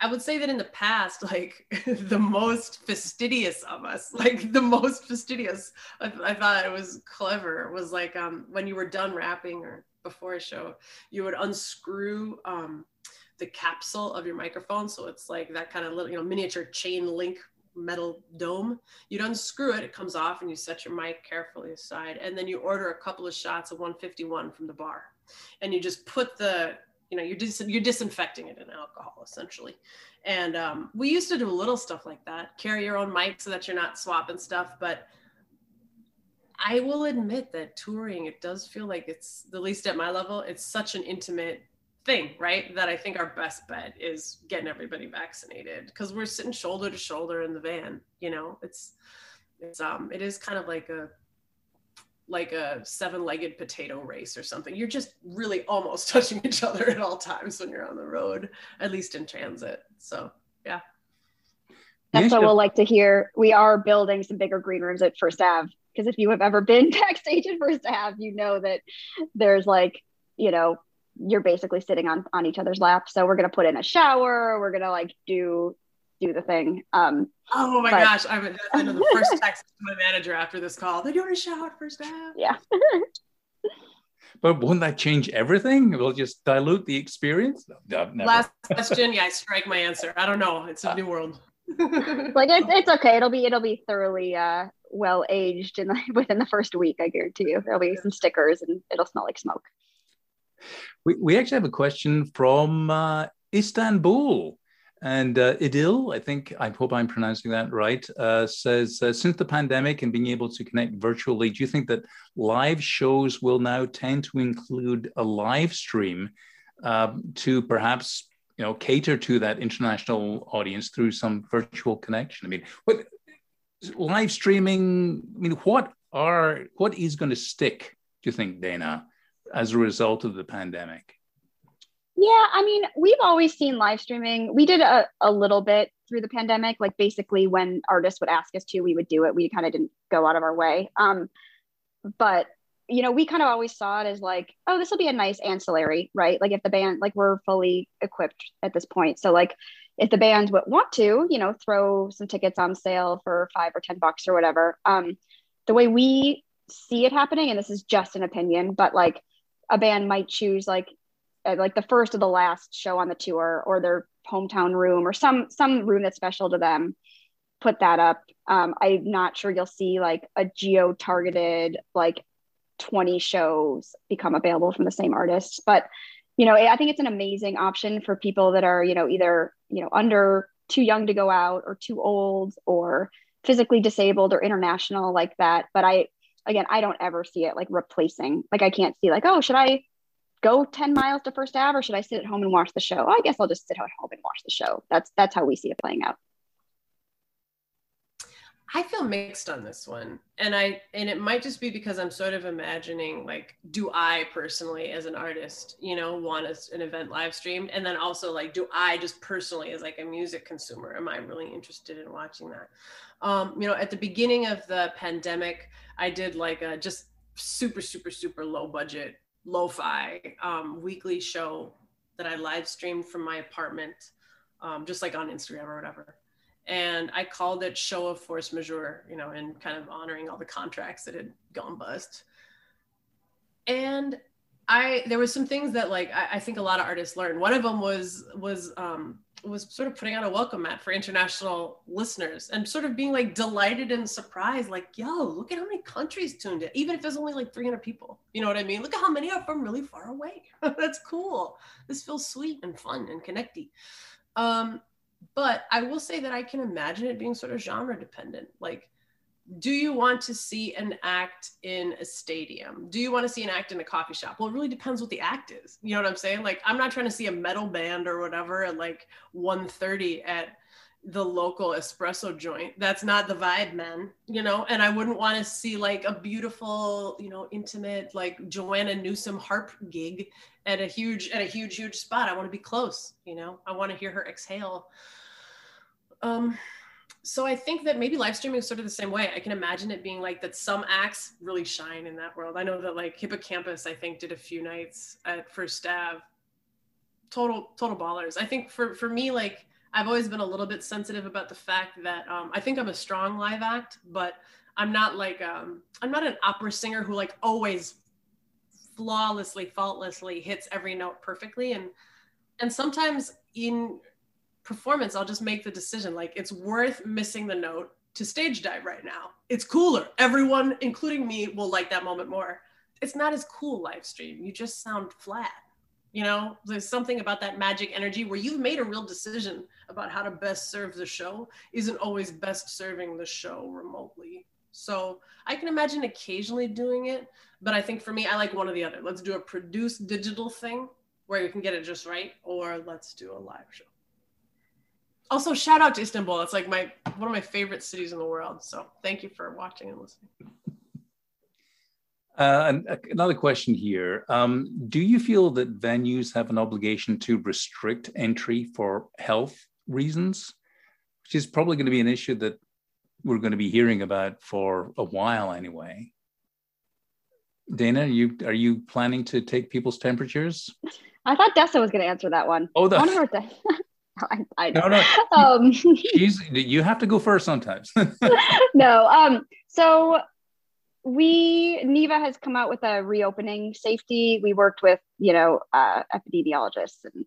I would say that in the past, like the most fastidious of us, like the most fastidious, I, I, thought it was clever, was like um, when you were done rapping or before a show, you would unscrew um, the capsule of your microphone. So it's like that kind of little, you know, miniature chain link metal dome. You'd unscrew it, it comes off, and you set your mic carefully aside. And then you order a couple of shots of 151 from the bar. And you just put the you know you're dis- you're disinfecting it in alcohol essentially. And um, we used to do little stuff like that carry your own mic so that you're not swapping stuff but i will admit that touring it does feel like it's the least at my level it's such an intimate thing right? That i think our best bet is getting everybody vaccinated because we're sitting shoulder to shoulder in the van you know? It's it's um it is kind of like a like a seven-legged potato race or something. You're just really almost touching each other at all times when you're on the road, at least in transit. So yeah. That's what we'll like to hear. We are building some bigger green rooms at First Ave because if you have ever been backstage at First Ave, you know that there's like, you know, you're basically sitting on on each other's lap. So we're gonna put in a shower. We're gonna like do do the thing. Um, oh my but, gosh, I'm know the first text to my manager after this call. They're doing a shout first half. Yeah. but won't that change everything? It will just dilute the experience. No, Last question. Yeah, I strike my answer. I don't know. It's a new world. like it's, it's okay. It'll be it'll be thoroughly uh, well aged in the, within the first week. I guarantee you. There'll be some stickers and it'll smell like smoke. We we actually have a question from uh, Istanbul. And uh, Idil, I think, I hope I'm pronouncing that right, uh, says uh, since the pandemic and being able to connect virtually, do you think that live shows will now tend to include a live stream um, to perhaps you know cater to that international audience through some virtual connection? I mean, what live streaming? I mean, what are what is going to stick? Do you think, Dana, as a result of the pandemic? Yeah, I mean, we've always seen live streaming. We did a, a little bit through the pandemic. Like basically when artists would ask us to, we would do it. We kind of didn't go out of our way. Um, but you know, we kind of always saw it as like, oh, this will be a nice ancillary, right? Like if the band, like we're fully equipped at this point. So like if the band would want to, you know, throw some tickets on sale for five or 10 bucks or whatever. Um, the way we see it happening, and this is just an opinion, but like a band might choose like, like the first or the last show on the tour or their hometown room or some, some room that's special to them put that up. Um, I'm not sure you'll see like a geo targeted like 20 shows become available from the same artist. But, you know, I think it's an amazing option for people that are, you know, either, you know, under too young to go out or too old or physically disabled or international like that. But I, again, I don't ever see it like replacing, like, I can't see like, oh, should I go 10 miles to First Ave or should I sit at home and watch the show? I guess I'll just sit at home and watch the show. That's, that's how we see it playing out. I feel mixed on this one. And I and it might just be because I'm sort of imagining like do I personally as an artist, you know, want a, an event live streamed and then also like do I just personally as like a music consumer am I really interested in watching that? Um, you know, at the beginning of the pandemic, I did like a just super super super low budget lo-fi um, weekly show that I live streamed from my apartment um, just like on Instagram or whatever and I called it show of force majeure, you know, and kind of honoring all the contracts that had gone bust. And I there was some things that like I, I think a lot of artists learned. One of them was was um, was sort of putting out a welcome mat for international listeners and sort of being like delighted and surprised, like, yo, look at how many countries tuned in, even if there's only like 300 people. You know what I mean? Look at how many are from really far away. That's cool. This feels sweet and fun and connecty. Um, but I will say that I can imagine it being sort of genre dependent. Like, do you want to see an act in a stadium? Do you want to see an act in a coffee shop? Well, it really depends what the act is. You know what I'm saying? Like, I'm not trying to see a metal band or whatever at like 1:30 at the local espresso joint. That's not the vibe, man. You know, and I wouldn't want to see like a beautiful, you know, intimate like Joanna Newsom harp gig at a huge at a huge huge spot. I want to be close. You know, I want to hear her exhale. Um, so I think that maybe live streaming is sort of the same way. I can imagine it being like that. Some acts really shine in that world. I know that like Hippo Campus, I think, did a few nights at First Ave. Total total ballers. I think for for me like I've always been a little bit sensitive about the fact that um, I think I'm a strong live act, but I'm not like um, I'm not an opera singer who like always flawlessly, faultlessly hits every note perfectly. And and sometimes in performance, I'll just make the decision like it's worth missing the note to stage dive right now. It's cooler. Everyone, including me, will like that moment more. It's not as cool live stream. You just sound flat. You know, there's something about that magic energy where you've made a real decision about how to best serve the show, isn't always best serving the show remotely. So I can imagine occasionally doing it, but I think for me, I like one or the other. Let's do a produced digital thing where you can get it just right, or let's do a live show. Also, shout out to Istanbul. It's like my one of my favorite cities in the world. So thank you for watching and listening. Uh, and uh, another question here. Um, do you feel that venues have an obligation to restrict entry for health reasons? Which is probably going to be an issue that we're going to be hearing about for a while anyway. Dana, are you are you planning to take people's temperatures? I thought Dessa was going to answer that one. Oh, the... one of her th- I, I. No, no. Um, She's, you have to go first sometimes. no. Um. So we NIVA has come out with a reopening safety. We worked with you know uh, epidemiologists and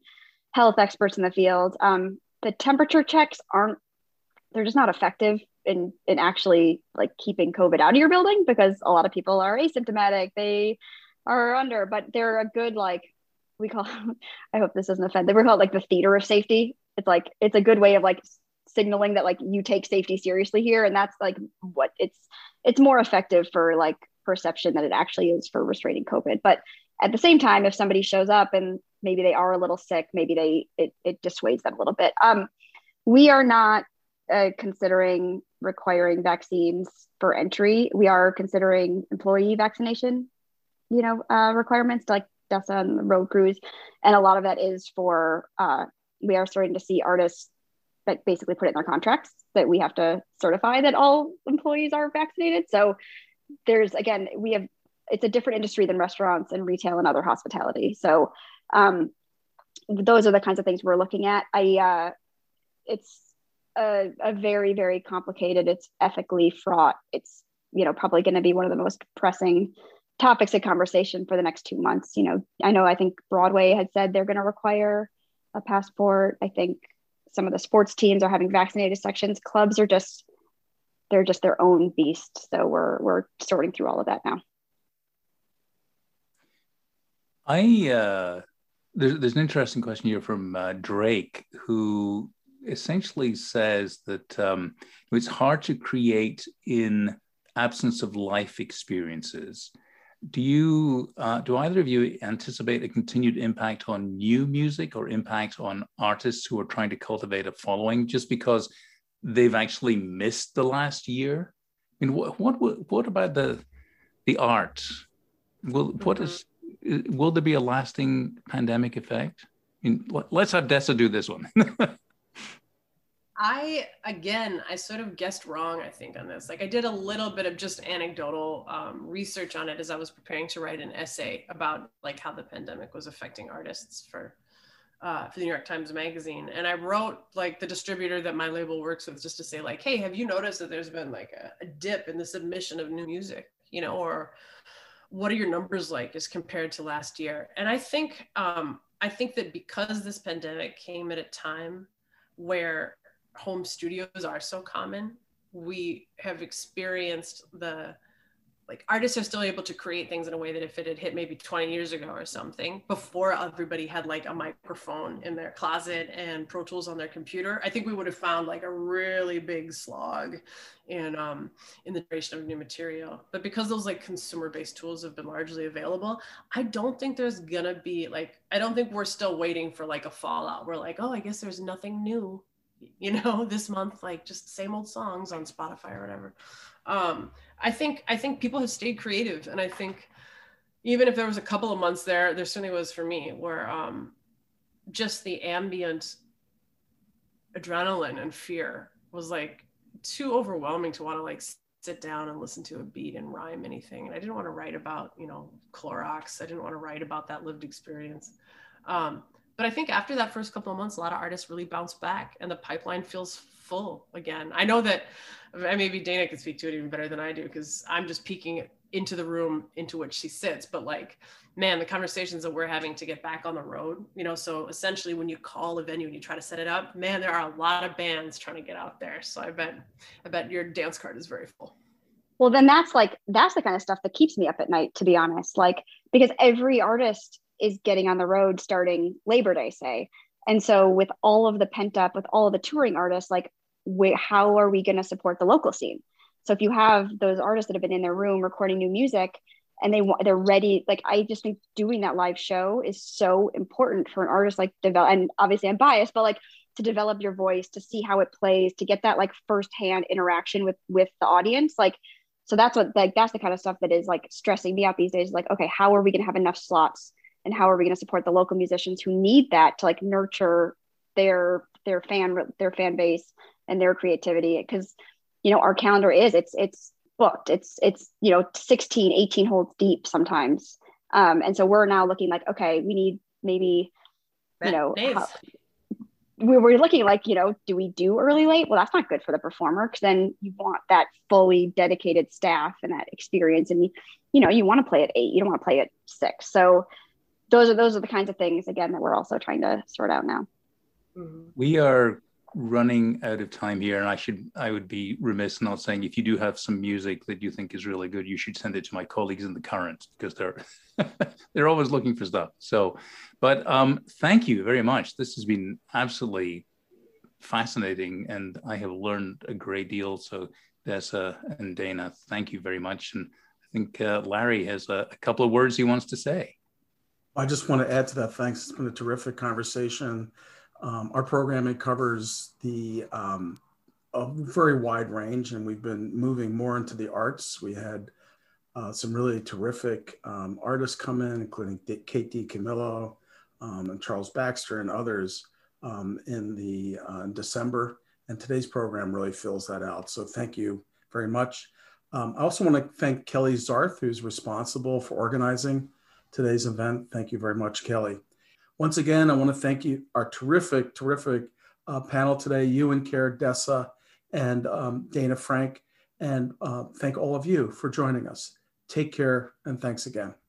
health experts in the field. Um, the temperature checks aren't they're just not effective in in actually like keeping COVID out of your building because a lot of people are asymptomatic. They are under, but they're a good like we call. I hope this doesn't offend. They were called like the theater of safety. It's like it's a good way of like signaling that like you take safety seriously here, and that's like what it's it's more effective for like perception than it actually is for restraining COVID. But at the same time, if somebody shows up and maybe they are a little sick, maybe they it it dissuades them a little bit. Um, we are not uh, considering requiring vaccines for entry. We are considering employee vaccination, you know, uh, requirements like Dessa and road crews, and a lot of that is for uh, we are starting to see artists that basically put it in their contracts that we have to certify that all employees are vaccinated. So there's again we have it's a different industry than restaurants and retail and other hospitality. So um, those are the kinds of things we're looking at. I uh, it's a, a very very complicated. It's ethically fraught. It's you know probably going to be one of the most pressing topics of conversation for the next two months. You know, I know I think Broadway had said they're going to require a passport. I think some of the sports teams are having vaccinated sections. Clubs are just they're just their own beast. So we're we're sorting through all of that now. I uh, there's there's an interesting question here from uh, Drake who essentially says that um, it's hard to create in absence of life experiences. Do you, uh, do either of you anticipate a continued impact on new music or impact on artists who are trying to cultivate a following just because they've actually missed the last year? I mean, what what what about the the art? Will what mm-hmm. is will there be a lasting pandemic effect? I mean, let's have Dessa do this one. I again, I sort of guessed wrong. I think on this. Like, I did a little bit of just anecdotal um, research on it as I was preparing to write an essay about like how the pandemic was affecting artists for uh, for the New York Times Magazine, and I wrote like the distributor that my label works with just to say like, hey, have you noticed that there's been like a, a dip in the submission of new music, you know, or what are your numbers like as compared to last year? And I think um, I think that because this pandemic came at a time where home studios are so common, we have experienced the like artists are still able to create things in a way that if it had hit maybe 20 years ago or something before everybody had like a microphone in their closet and pro tools on their computer i think we would have found like a really big slog in um in the creation of new material. But because those like consumer based tools have been largely available i don't think there's gonna be like i don't think we're still waiting for like a fallout. We're like oh i guess there's nothing new you know, this month, like just same old songs on Spotify or whatever. Um, I think I think people have stayed creative, and I think even if there was a couple of months there, there certainly was for me where um, just the ambient adrenaline and fear was like too overwhelming to want to like sit down and listen to a beat and rhyme anything. And I didn't want to write about you know Clorox. I didn't want to write about that lived experience. Um, but I think after that first couple of months, a lot of artists really bounce back and the pipeline feels full again. I know that maybe Dana could speak to it even better than I do because I'm just peeking into the room into which she sits. But like, man, the conversations that we're having to get back on the road, you know, so essentially when you call a venue and you try to set it up, man, there are a lot of bands trying to get out there. So I bet, I bet your dance card is very full. Well, then that's like, that's the kind of stuff that keeps me up at night, to be honest. Like, because every artist is getting on the road starting Labor Day, say. And so, with all of the pent up, with all of the touring artists, like, how are we going to support the local scene? So, if you have those artists that have been in their room recording new music and they they're ready, like, I just think doing that live show is so important for an artist like develop. And obviously, I'm biased, but like to develop your voice, to see how it plays, to get that like firsthand interaction with with the audience, like. So that's what like that's the kind of stuff that is like stressing me out these days. Like, okay, how are we going to have enough slots and how are we going to support the local musicians who need that to like nurture their their fan their fan base and their creativity? Because you know our calendar is it's it's booked. It's it's you know 16 18 holes deep sometimes. Um, and so we're now looking like okay we need maybe you know how, we were looking like you know do we do early late? Well that's not good for the performer because then you want that fully dedicated staff and that experience and you, you know you want to play at eight you don't want to play at six. So those are those are the kinds of things again that we're also trying to sort out now. Mm-hmm. We are running out of time here and i should i would be remiss not saying if you do have some music that you think is really good you should send it to my colleagues in the current because they're they're always looking for stuff. So but um thank you very much. This has been absolutely fascinating and i have learned a great deal. So dessa and dana thank you very much. And i think uh, larry has a, a couple of words he wants to say I just want to add to that. Thanks. It's been a terrific conversation. Um, our programming covers the um, a very wide range, and we've been moving more into the arts. We had uh, some really terrific um, artists come in, including Kate DiCamillo um, and Charles Baxter and others um, in the uh, in December. And today's program really fills that out. So thank you very much. Um, I also want to thank Kelly Zarth, who's responsible for organizing today's event. Thank you very much, Kelly. Once again, I want to thank you, our terrific, terrific uh, panel today, Euan Kerr Dessa and um, Dana Frank, and uh, thank all of you for joining us. Take care and thanks again.